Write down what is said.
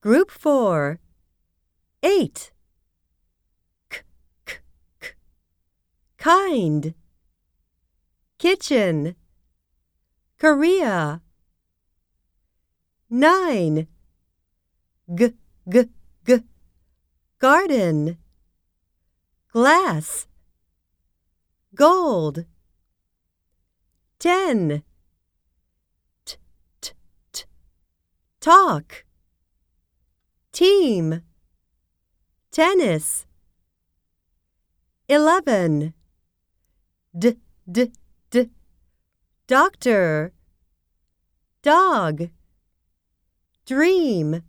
Group 4 8 k, k, k. Kind. Kitchen. Korea. 9 g, g, g. Garden. Glass. Gold. 10 t, t, t. Talk Team. Tennis. 11 d, d, d. Doctor. Dog. Dream